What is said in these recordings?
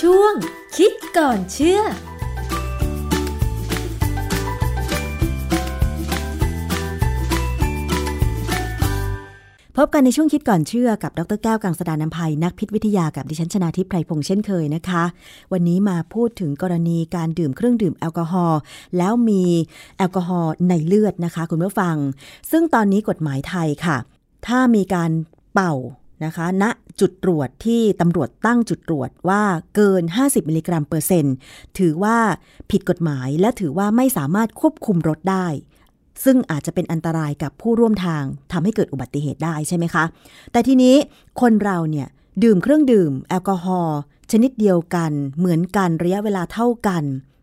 ช่วง คิดก่อนเชื่อพบกันในช่วงคิดก่อนเชื่อกับดรแก้วกังสดานนภัยนักพิษวิทยากับดิฉันชนาทิพไพรพงษ์เช่นเคยนะคะ วันนี้มาพูดถึงกรณีการดื่มเครื่องดื่มแอลกอฮอล์แล้วมีแอลกอฮอล์ในเลือดนะคะ คุณผู้ฟัง ซึ่งตอนนี้กฎหมายไทยค่ะ ถ้ามีการเป่า นะคะณนะจุดตรวจที่ตำรวจตั้งจุดตรวจว่าเกิน 50 มิลลิกรัมเปอร์เซ็นต์ถือว่าผิดกฎหมายและถือว่าไม่สามารถควบคุมรถได้ ซึ่งอาจจะเป็นอันตรายกับผู้ร่วมทางทำให้เกิดอุบัติเหตุได้ใช่ไหมคะ แต่ทีนี้คนเราเนี่ยดื่มเครื่องดื่ม แอลกอฮอล์ชนิดเดียวกัน เหมือนกันระยะเวลาเท่ากัน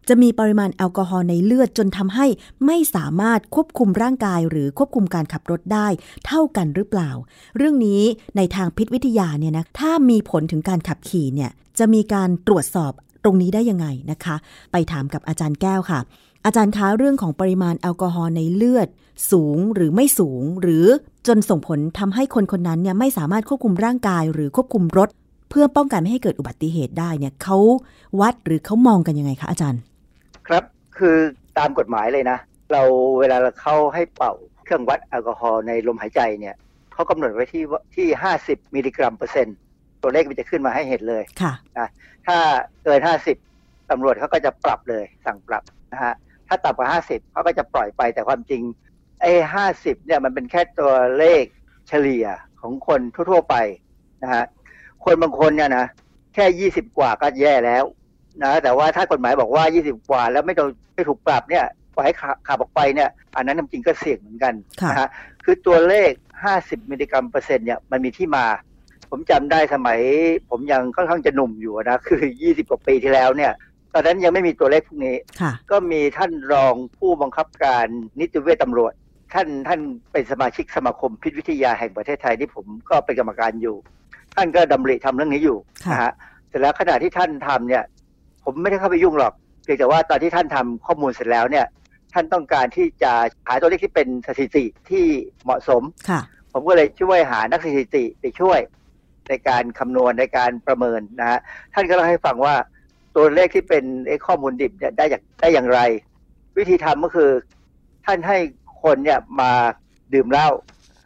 จะมีปริมาณแอลกอฮอล์ในเลือดจนทำให้ไม่สามารถควบคุมร่างกาย หรือควบคุมการขับรถได้เท่ากันหรือเปล่า เรื่องนี้ในทางพิษวิทยาเนี่ยนะถ้ามีผลถึงการขับขี่เนี่ยจะมีการตรวจสอบตรงนี้ได้ยังไงนะคะ ไปถามกับอาจารย์แก้วค่ะ อาจารย์คะเรื่องของปริมาณแอลกอฮอล์ในเลือด สูงหรือไม่สูง หรือจนส่งผลทำให้คนคนนั้นเนี่ยไม่สามารถควบคุมร่างกาย หรือควบคุมรถ เพื่อป้องกันไม่ให้เกิดอุบัติเหตุได้เนี่ยเขาวัดหรือเขามองกันยังไงคะอาจารย์ ครับ คือตามกฎหมายเลยนะ เราเวลาเราเข้าให้เป่าเครื่องวัดแอลกอฮอล์ในลมหายใจเนี่ยเขากำหนดไว้ที่ที่ห้าสิบมิลลิกรัมเปอร์เซ็นต์ตัวเลขมันจะขึ้นมาให้เห็นเลยค่ะนะถ้าเกินห้าสิบตำรวจเขาก็จะปรับเลยสั่งปรับนะฮะถ้าต่ำกว่าห้าสิบเขาก็จะปล่อยไปแต่ความจริงไอ้ห้าสิบเนี่ยมันเป็นแค่ตัวเลขเฉลี่ยของคนทั่ว ๆ ไปนะฮะคนบางคนเนี่ยนะแค่ยี่สิบกว่าก็แย่แล้ว นะแต่ว่าถ้ากฎหมายบอกว่ายี่สิบกว่า แล้วไม่โดนไม่ถูกปรับเนี่ยปล่อยให้ขับออกไปเนี่ยอันนั้นจริงก็เสี่ยงเหมือนกันนะฮะคือตัวเลขห้าสิบมิลลิกรัมเปอร์เซ็นต์เนี่ยมันมีที่มา ผมจำได้สมัย ผมยังค่อนข้างจะหนุ่มอยู่นะคือยี่สิบกว่าปีที่แล้วเนี่ยตอนนั้นยังไม่มีตัวเลขพวกนี้ ก็มีท่านรองผู้บังคับการนิติเวชตำรวจ ท่านท่านเป็นสมาชิกสมาคมพิษวิทยาแห่งประเทศไทยที่ผมก็เป็นกรรมการอยู่ ท่านก็ดำริทำเรื่องนี้อยู่นะฮะเสร็จแล้วขณะที่ท่านทำเนี่ย ผมไม่ได้เข้าไปยุ่งหรอกเพียงแต่ว่าตอนที่ท่านทำข้อมูลเสร็จแล้วเนี่ย ท่านต้องการที่จะหาตัวเลขที่เป็นสถิติที่เหมาะสมค่ะ ผมก็เลยช่วยหานักสถิติไปช่วย ในการคำนวณในการประเมินนะฮะท่านก็เล่าให้ฟังว่าตัวเลขที่เป็นไอ้ข้อมูลดิบเนี่ยได้อย่างได้อย่างไร วิธีทำก็คือ ท่านให้คนเนี่ยมาดื่มเหล้า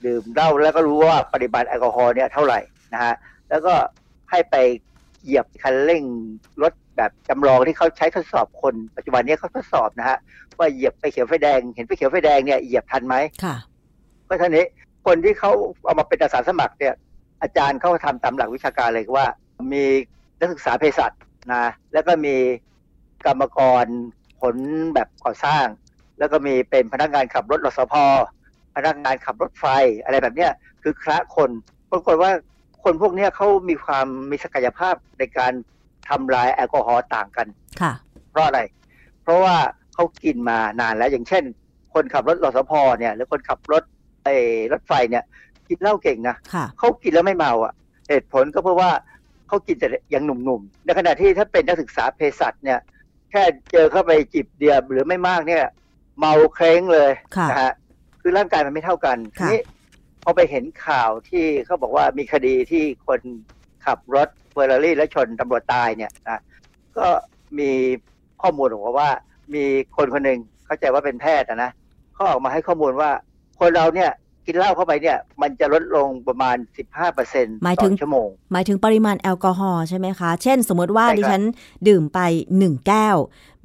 ดื่มเหล้าแล้วก็รู้ว่าปริมาณแอลกอฮอล์เนี่ยเท่าไหร่นะฮะแล้วก็ให้ไปเหยียบคันเร่งรถ แบบจำลองที่เขาใช้ทดสอบคน ปัจจุบันนี้เขาทดสอบนะฮะว่าเหยียบไปเขียวไฟแดง เห็นไฟเขียวไฟแดงเนี่ยเหยียบทันไหมค่ะก็ท่านี้คนที่เขาเอามาเป็นอาสาสมัครเนี่ย อาจารย์เขาทำตามหลักวิชาการเลยว่า มีนักศึกษาเภสัชนะแล้วก็มีกรรมกรผลแบบก่อสร้าง แล้วก็มีเป็นพนักงานขับรถรสพพนักงานขับรถไฟอะไรแบบเนี้ยคือคระคนปรากฏว่าคนพวกนี้เขามีความมีศักยภาพในการ ทำลายแอลกอฮอล์ต่างกันค่ะ เพราะอะไร เพราะว่าเขากินมานานแล้วอย่างเช่น คนขับรถรสพเนี่ยหรือคนขับรถไอ้รถไฟเนี่ยกินเหล้าเก่งนะเขากินแล้วไม่เมาอะ เหตุผลก็เพราะว่าเขากินแต่ยังหนุ่มๆในขณะที่ถ้าเป็นนักศึกษาเภสัชเนี่ย แค่เจอเข้าไปจิบเดียบหรือไม่มากเนี่ย เมาเคร้งเลยนะฮะคือร่างกายมันไม่เท่ากันทีนี้พอไปเห็นข่าวที่เขาบอกว่ามีคดีที่คนขับรถ เฟอร์รารี่และชนตำรวจตายเนี่ยนะก็มีข้อมูลบอกว่า มีคนคนหนึ่งเข้าใจว่าเป็นแพทย์นะเขาออกมาให้ข้อมูลว่า คนเราเนี่ยกินเหล้าเข้าไปเนี่ย มันจะลดลงประมาณ 15%หมายถึงชั่วโมง หมายถึงปริมาณแอลกอฮอล์ใช่ไหมคะ เช่นสมมติว่าดิฉันดื่มไป 1 แก้ว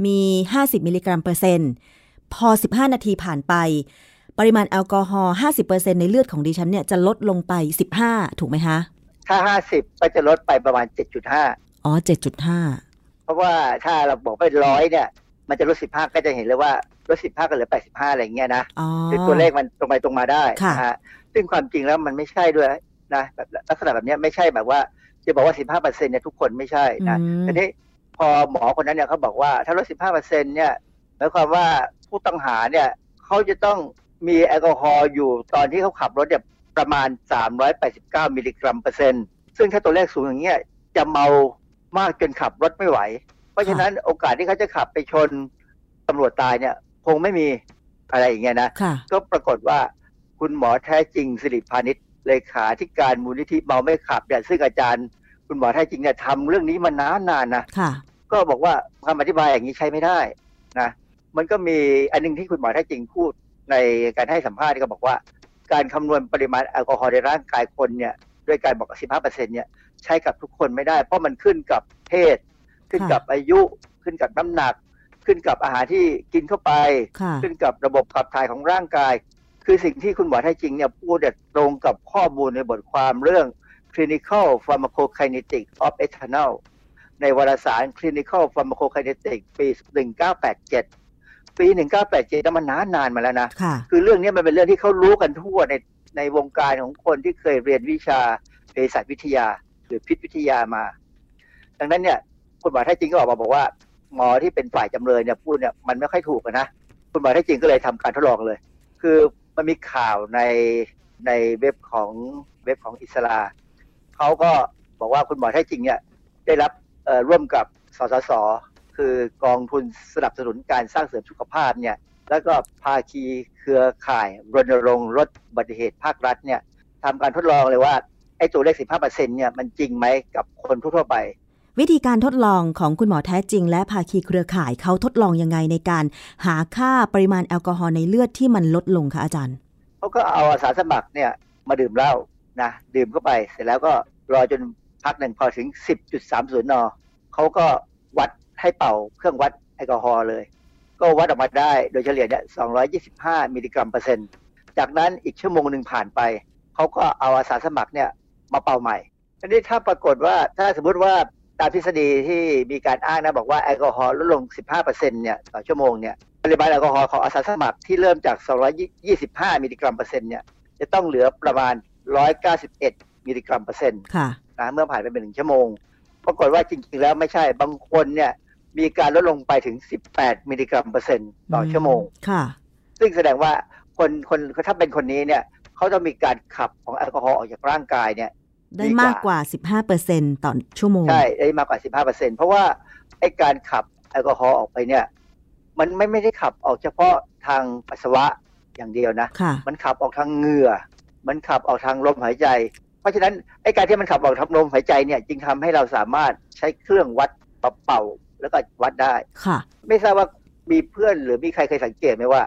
มี 50 มิลลิกรัมเปอร์เซ็นต์พอ 15 นาทีผ่านไป ปริมาณแอลกอฮอล์50%ในเลือดของดิฉันเนี่ยจะลดลงไป 15 ถูกไหมคะ ถ้า50ก็จะลดไปประมาณ7.5อ๋อ7.5เพราะว่าถ้าเราบอกไปร้อยเนี่ย มันจะลด15ก็จะเห็นเลยว่าลดสิบห้าก็เหลือแปดสิบห้าอะไรเงี้ยนะคือตัวเลขมันตรงไปตรงมาได้นะฮะซึ่งความจริงแล้วมันไม่ใช่ด้วยนะแบบลักษณะแบบนี้ไม่ใช่แบบว่าจะบอกว่าสิบห้าเปอร์เซ็นเนี่ยทุกคนไม่ใช่นะทีนี้พอหมอคนนั้นเนี่ยเขาบอกว่าถ้าลดสิบห้าเปอร์เซ็นเนี่ยหมายความว่าผู้ต้องหาเนี่ยเขาจะต้องมีแอลกอฮอล์อยู่ตอนที่เขาขับรถเนี่ย ประมาณ 389 มิลลิกรัมเปอร์เซ็นต์ซึ่งถ้าตัวเลขสูงอย่างเงี้ยจะเมามากจนขับรถไม่ไหว เพราะฉะนั้นโอกาสที่เขาจะขับไปชนตำรวจตายเนี่ย คงไม่มีอะไรอย่างเงี้ยนะ ก็ปรากฏว่าคุณหมอแท้จริงสิริพานิชเลขาธิการมูลนิธิเมาไม่ขับเนี่ยซึ่งอาจารย์ คุณหมอแท้จริงเนี่ยทำเรื่องนี้มานานนานนะค่ะก็บอกว่าคำอธิบายอย่างนี้ใช้ไม่ได้นะมันก็มีอันหนึงที่คุณหมอแท้จริงพูดในการให้สัมภาษณ์ก็บอกว่า การคำนวณปริมาณแอลกอฮอล์ในร่างกายคนเนี่ยด้วยการบอก 15%เนี่ยใช้กับทุกคนไม่ได้ เพราะมันขึ้นกับเพศ ขึ้นกับอายุขึ้นกับน้ำหนัก ขึ้นกับอาหารที่กินเข้าไปค่ะขึ้นกับระบบขับถ่ายของร่างกาย คือสิ่งที่คุณหมอแท้จริงเนี่ยพูดเนี่ยตรงกับข้อมูลในบทความเรื่อง clinical pharmacokinetics of ethanol ในวารสาร clinical pharmacokinetics ปี 1987 ปี1987นั้นมันนานนานมาแล้วนะค่ะคือเรื่องนี้มันเป็นเรื่องที่เขารู้กันทั่วในในวงการของคนที่เคยเรียนวิชาเภสัชวิทยา หรือพิษวิทยามา ดังนั้นเนี่ยคุณหมอแท้จริงก็ออกมาบอกว่า หมอที่เป็นฝ่ายจำเลยเนี่ยพูดเนี่ยมันไม่ค่อยถูกอะนะคุณหมอแท้จริงก็เลยทำการทดลองเลย คือมันมีข่าวในในเว็บของเว็บของอิสลาเขาก็บอกว่าคุณหมอแท้จริงเนี่ยได้รับเอ่อร่วมกับสสส คือกองทุนสนับสนุนการสร้างเสริมสุขภาพเนี่ยแล้วก็ภาคีเครือข่ายรณรงค์ลดอุบัติเหตุภาครัฐเนี่ยทำการทดลองเลยว่าไอ้ตัวเลข 15%เนี่ยมันจริงไหมกับคนทั่วๆไป วิธีการทดลองของคุณหมอแท้จริง และภาคีเครือข่ายเขาทดลองยังไงในการหาค่าปริมาณแอลกอฮอล์ในเลือดที่มันลดลงคะอาจารย์เขาก็เอาอาสาสมัครเนี่ยมาดื่มเหล้านะดื่มเข้าไปเสร็จแล้วก็รอจนพักหนึ่งพอถึง 10.30 น เขาก็วัด ให้เป่าเครื่องวัดแอลกอฮอล์เลย ก็วัดออกมาได้โดยเฉลี่ยเนี่ย225 มิลลิกรัมเปอร์เซ็นต์ จากนั้นอีกชั่วโมงหนึ่งผ่านไป เขาก็เอาอาสาสมัครเนี่ยมาเป่าใหม่ทีนี้ถ้าปรากฏว่าถ้าสมมติว่าตามทฤษฎีที่มีการอ้างนะบอกว่าแอลกอฮอล์ลดลง 15%เนี่ยต่อชั่วโมงเนี่ยปริมาณแอลกอฮอล์ของอาสาสมัครที่เริ่มจาก 225 มิลลิกรัมเปอร์เซ็นต์เนี่ยจะต้องเหลือประมาณ 191 มิลลิกรัมเปอร์เซ็นต์ค่ะนะเมื่อผ่านไปเป็นหนึ่งชั่วโมง ปรากฏว่าจริงๆแล้วไม่ใช่บางคนเนี่ย มีการลดลงไปถึง 18 มิลลิกรัมเปอร์เซ็นต์ต่อชั่วโมง ค่ะ ซึ่งแสดงว่าคนคนถ้าเป็นคนนี้เนี่ยเขาต้องมีการขับของแอลกอฮอล์ออกจากร่างกายเนี่ย ได้มากกว่า 15%ต่อชั่วโมง ใช่ ได้มากกว่า 15เปอร์เซ็นเพราะว่าไอ้การขับแอลกอฮอล์ออกไปเนี่ย มันไม่ไม่ได้ขับออกเฉพาะทางปัสสาวะอย่างเดียวนะค่ะมันขับออกทางเหงื่อ มันขับออกทางลมหายใจ เพราะฉะนั้นไอ้การที่มันขับออกทางลมหายใจเนี่ย จึงทำให้เราสามารถใช้เครื่องวัดเป่าๆ แล้วก็วัดได้ค่ะ ไม่ทราบว่ามีเพื่อนหรือมีใครเคยสังเกตไหมว่า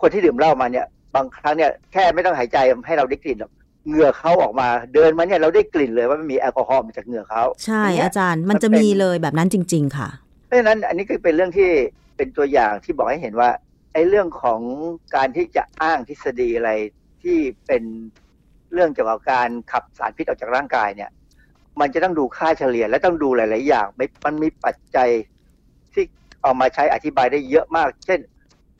คนที่ดื่มเหล้ามาเนี่ย บางครั้งเนี่ยแค่ไม่ต้องหายใจให้เราได้กลิ่นหรอกเหงื่อเขาออกมาเดินมาเนี่ยเราได้กลิ่นเลยว่ามันมีแอลกอฮอล์มาจากเหงื่อเขาใช่ย่งเงี้ยอาจารย์มันมันจะเป็นมีเลยแบบนั้นจริง ๆ ค่ะ เพราะฉะนั้นอันนี้ก็เป็นเรื่องที่เป็นตัวอย่างที่บอกให้เห็นว่าไอ้เรื่องของการที่จะอ้างทฤษฎีอะไรที่เป็นเรื่องเกี่ยวกับการขับสารพิษออกจากร่างกายเนี่ย มันจะต้องดูค่าเฉลี่ยและต้องดูหลาย ๆ อย่างไม่มันมีปัจจัยที่เอามาใช้อธิบายได้เยอะมาก เช่น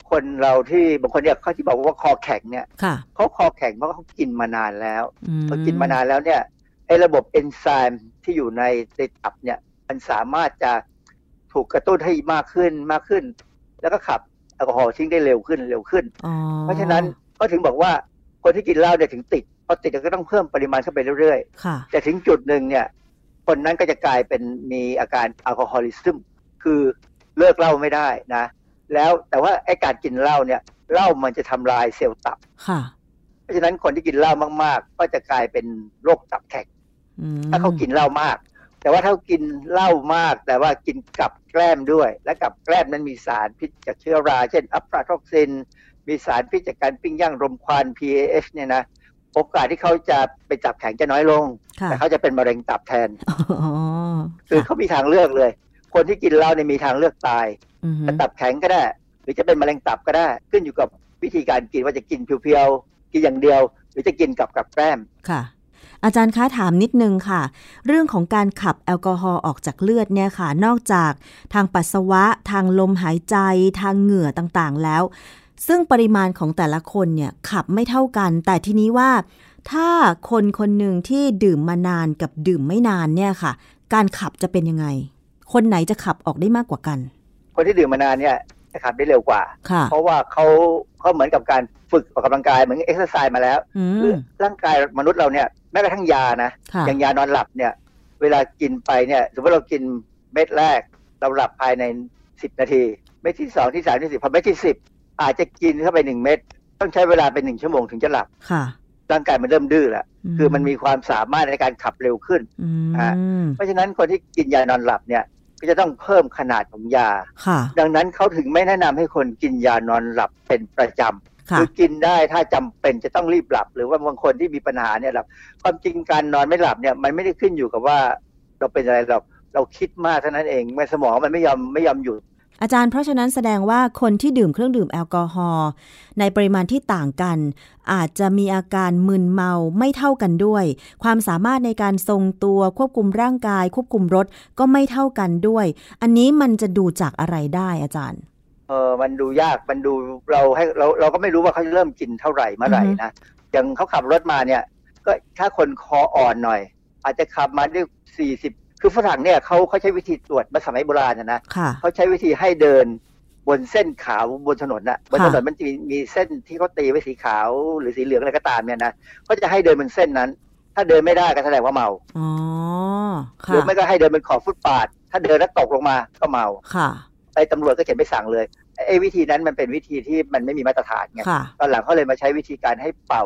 คนเราที่บางคนเนี่ยเขาที่บอกว่าคอแข็งเนี่ยค่ะเขาคอแข็งเพราะเขากินมานานแล้วอืมพอกินมานานแล้วเนี่ยไอ้ระบบเอนไซม์ที่อยู่ในในตับเนี่ย มันสามารถจะถูกกระตุ้นให้มากขึ้นมากขึ้น แล้วก็ขับแอลกอฮอล์ทิ้งได้เร็วขึ้นเร็วขึ้นอ๋อเพราะฉะนั้นก็ถึงบอกว่าคนที่กินเหล้าเนี่ยถึงติด พอติดก็ต้องเพิ่มปริมาณเข้าไปเรื่อยค่ะๆแต่ถึงจุดหนึ่งเนี่ย คนนั้นก็จะกลายเป็นมีอาการแอลกอฮอลิซึมคือเลิกเหล้าไม่ได้นะ แล้วแต่ว่าไอ้การกินเหล้าเนี่ยเหล้ามันจะทำลายเซลล์ตับค่ะ เพราะฉะนั้นคนที่กินเหล้ามากๆ ก็จะกลายเป็นโรคตับแข็งอืมถ้าเขากินเหล้ามาก แต่ว่าถ้ากินเหล้ามาก แต่ว่ากินกับแกล้มด้วย และกับแกล้มนั้นมีสารพิษจากเชื้อรา เช่น aflatoxin มีสารพิษจากการปิ้งย่างรมควัน PAH เนี่ยนะ โอกาสที่เขาจะเป็นตับแข็งจะน้อยลงค่ะแต่เขาจะเป็นมะเร็งตับแทนอ๋อคือเขามีทางเลือกเลย คนที่กินเหล้าเนี่ยมีทางเลือกตายอือฮึจะตับแข็งก็ได้ หรือจะเป็นมะเร็งตับก็ได้ ขึ้นอยู่กับวิธีการกินว่าจะกินเพียวๆกินอย่างเดียว หรือจะกินกับกับแกล้มค่ะ อาจารย์คะถามนิดนึงค่ะ เรื่องของการขับแอลกอฮอล์ออกจากเลือดเนี่ยค่ะ นอกจากทางปัสสาวะ ทางลมหายใจ ทางเหงื่อต่างๆแล้ว ซึ่งปริมาณของแต่ละคนเนี่ยขับไม่เท่ากัน แต่ทีนี้ว่า ถ้าคนคนหนึ่งที่ดื่มมานานกับดื่มไม่นานเนี่ยค่ะ การขับจะเป็นยังไง คนไหนจะขับออกได้มากกว่ากัน คนที่ดื่มมานานเนี่ยจะขับได้เร็วกว่าค่ะเพราะว่าเขาเขาเหมือนกับการฝึกออกกำลังกายเหมือนเอ็กซ์ไซส์มาแล้วอืคือมร่างกายมนุษย์เราเนี่ยแม้กระทั่งยานะค่ะอย่างยานอนหลับเนี่ย เวลากินไปเนี่ยสมมติเรากินเม็ดแรกเราหลับภายในสิบนาที เม็ดที่สองที่สามที่สี่พอเม็ดที่สิบ อาจจะกินเข้าไปหนึ่งเม็ดต้องใช้เวลาเป็นหนึ่งชั่วโมงถึงจะหลับค่ะร่างกายมันเริ่มดื้อแล้วคือมันมีความสามารถในการขับเร็วขึ้นอืมฮะเพราะฉะนั้นคนที่กินยานอนหลับเนี่ย ก็จะต้องเพิ่มขนาดของยาค่ะดังนั้นเขาถึงไม่แนะนำให้คนกินยานอนหลับเป็นประจำค่ะคือกินได้ถ้าจำเป็นจะต้องรีบหลับ หรือว่าบางคนที่มีปัญหาเนี่ยหลับความจริงการนอนไม่หลับเนี่ยมันไม่ได้ขึ้นอยู่กับว่าเราเป็นอะไรหรอกเราคิดมากเท่านั้นเองมันสมองมันไม่ยอมไม่ยอมหยุด อาจารย์เพราะฉะนั้นแสดงว่าคนที่ดื่มเครื่องดื่มแอลกอฮอล์ในปริมาณที่ต่างกัน อาจจะมีอาการมึนเมาไม่เท่ากันด้วย ความสามารถในการทรงตัวควบคุมร่างกาย ควบคุมรถก็ไม่เท่ากันด้วย อันนี้มันจะดูจากอะไรได้อาจารย์เออมันดูยากมันดูเราให้เราเราก็ไม่รู้ว่าเขาเริ่มกินเท่าไหร่เมื่อไหร่อือฮึนะอย่างเขาขับรถมาเนี่ย ก็ถ้าคนคออ่อนหน่อย อาจจะขับมาด้วยสี่สิบ คือฝรั่งเนี่ยเขาเขาใช้วิธีตรวจมาสมัยโบราณนะนะค่ะเขาใช้วิธีให้เดินบนเส้นขาวบนถนนน่ะบนถนนมันจะมีมีเส้นที่เขาตีไว้สีขาวหรือสีเหลืองอะไรก็ตามเนี่ยนะเขาจะให้เดินบนเส้นนั้น ถ้าเดินไม่ได้ก็แสดงว่าเมาอ๋อหรือค่ะไม่ก็ให้เดินบนขอบฟุตบาทถ้าเดินแล้วตกลงมาก็เมาค่ะไอ้ตำรวจก็เขียนไปสั่งเลยไอ้วิธีนั้นมันเป็นวิธีที่มันไม่มีมาตรฐานไงค่ะตอนหลังเขาเลยมาใช้วิธีการให้เป่า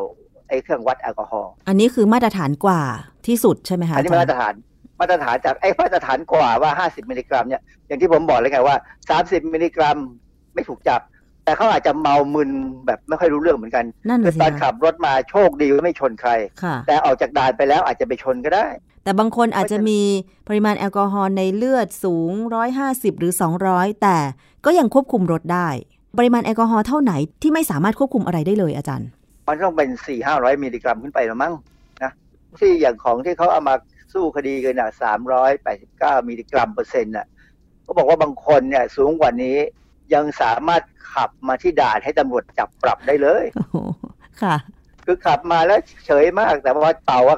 ไอ้เครื่องวัดแอลกอฮอล์อันนี้คือมาตรฐานกว่าที่สุดใช่ไหมคะอันนี้อามันจารมาตรย์ฐาน มาตรฐานจากไอ้มาตรฐานกว่าว่า 50 มิลลิกรัมเนี่ยอย่างที่ผมบอกเลยไงว่า 30 มิลลิกรัมไม่ถูกจับ แต่เขาอาจจะเมามึนแบบไม่ค่อยรู้เรื่องเหมือนกันนั่นคืเลอยตอนสิขับรถมาโชคดีว่าไม่ชนใครค่ะแต่ออกจากด่านไปแล้วอาจจะไปชนก็ได้ แต่บางคนอาจจะมีปริมาณแอลกอฮอล์ในเลือดสูง 150 หรือ 200 แต่ก็ยังควบคุมรถได้ ปริมาณแอลกอฮอล์เท่าไหนที่ไม่สามารถควบคุมอะไรได้เลยอาจารย์ มันต้องเป็น4 500มิลลิกรัมขึ้นไปแล้วมั้งนะที่อย่างของที่เขาเอามา สู้คดีกันอะ389มิลลิกรัมเปอร์เซ็นต์น่ะเขาบอกว่าบางคนเนี่ยสูงกว่านี้ยังสามารถขับมาที่ด่านให้ตำรวจจับปรับได้เลยโอ้โหค่ะ คือขับมาแล้วเฉยมากแต่ว่าเป่าว่า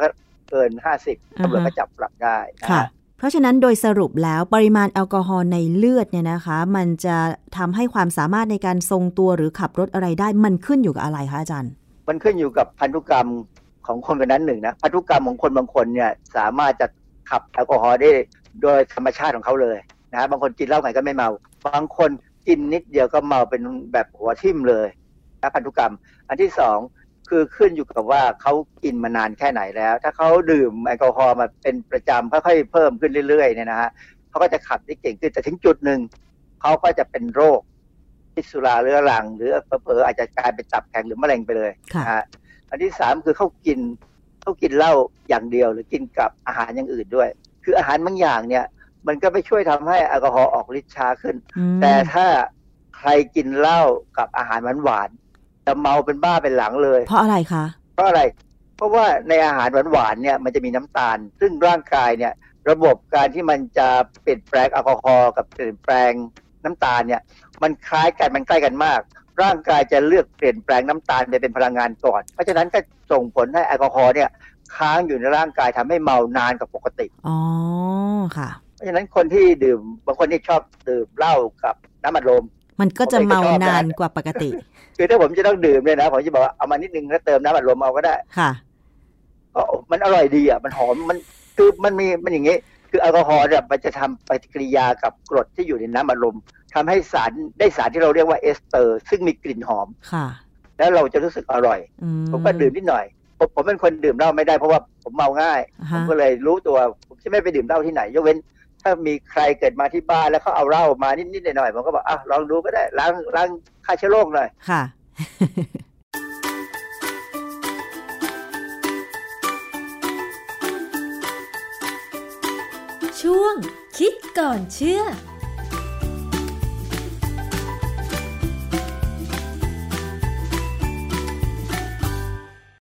เกิน50อ่าฮะตำรวจก็จับปรับได้นะค่ะฮะเพราะฉะนั้นโดยสรุปแล้วปริมาณแอลกอฮอล์ในเลือดเนี่ยนะคะ มันจะทำให้ความสามารถในการทรงตัวหรือขับรถอะไรได้ มันขึ้นอยู่กับอะไรคะอาจารย์ มันขึ้นอยู่กับพันธุกรรม ของคนคนนั้นหนึ่งนะพันธุกรรมของคนบางคนเนี่ยสามารถจะขับแอลกอฮอล์ได้โดยธรรมชาติของเขาเลยนะฮะบางคนกินเหล้าไงก็ไม่เมา บางคนกินนิดเดียวก็เมาเป็นแบบหัวทิ่มเลยนะพันธุกรรม อันที่สองคือขึ้นอยู่กับว่าเขากินมานานแค่ไหนแล้ว ถ้าเขาดื่มแอลกอฮอล์มาเป็นประจำค่อยๆเพิ่มขึ้นเรื่อยๆเนี่ยนะฮะเขาก็จะขับได้เก่งขึ้นแต่ถึงจุดหนึ่งเขาก็จะเป็นโรคพิษสุราเรื้อรัง หรือเผลอๆอาจจะกลายเป็นตับแข็งหรือมะเร็งไปเลยค่ะนะฮะ อันที่สามคือเขากินเขากินเหล้าอย่างเดียว หรือกินกับอาหารอย่างอื่นด้วย คืออาหารบางอย่างเนี่ยมันก็ไปช่วยทำให้แอลกอฮอล์ออกฤทธิ์ช้าขึ้นอืมแต่ถ้าใครกินเหล้ากับอาหารหวานๆจะเมาเป็นบ้าเป็นหลังเลย เพราะอะไรคะ เพราะอะไร เพราะว่าในอาหารหวานๆเนี่ยมันจะมีน้ำตาล ซึ่งร่างกายเนี่ยระบบการที่มันจะเปลี่ยนแปลงแอลกอฮอล์กับเปลี่ยนแปลงน้ำตาลเนี่ยมันคล้ายกันมันใกล้กันมาก ร่างกายจะเลือกเปลี่ยนแปลงน้ำตาลไปเป็นพลังงานก่อน เพราะฉะนั้นก็ส่งผลให้แอลกอฮอล์เนี่ยค้างอยู่ในร่างกายทำให้เมานานกว่าปกติ อ๋อ ค่ะ เพราะฉะนั้นคนที่ดื่มบางคนที่ชอบดื่มเหล้ากับน้ำอัดลม มันก็จะผมเองก็เมาชอบนะนานกว่าปกติ คือถ้าผมจะต้องดื่มเนี่ยนะผมจะบอกว่าเอามานิดนึงแล้วเติมน้ำอัดลมเอาก็ได้ ค่ะ ก็มันอร่อยดีอะ มันหอม มันคือมันมีมันอย่างงี้ คือแอลกอฮอล์เนี่ยมันจะทำปฏิกิริยากับกรดที่อยู่ในน้ำอัดลม ทำให้สารได้สารที่เราเรียกว่าเอสเตอร์ ซึ่งมีกลิ่นหอมค่ะ แล้วเราจะรู้สึกอร่อยอืมผมก็ดื่มนิดหน่อย ผมผมเป็นคนดื่มเหล้าไม่ได้เพราะว่าผมเมาง่ายอ่าผฮะมก็เลยรู้ตัวผมจะไม่ไปดื่มเหล้าที่ไหน ยกเว้น ถ้ามีใครเกิดมาที่บ้านแล้วเขาเอาเหล้ามานิดๆหน่อยๆผมก็บอกอะลองดูก็ได้ล้างล้างฆ่าเชื้อโรคหน่อยค่ะช่วงคิดก่อนเชื่อ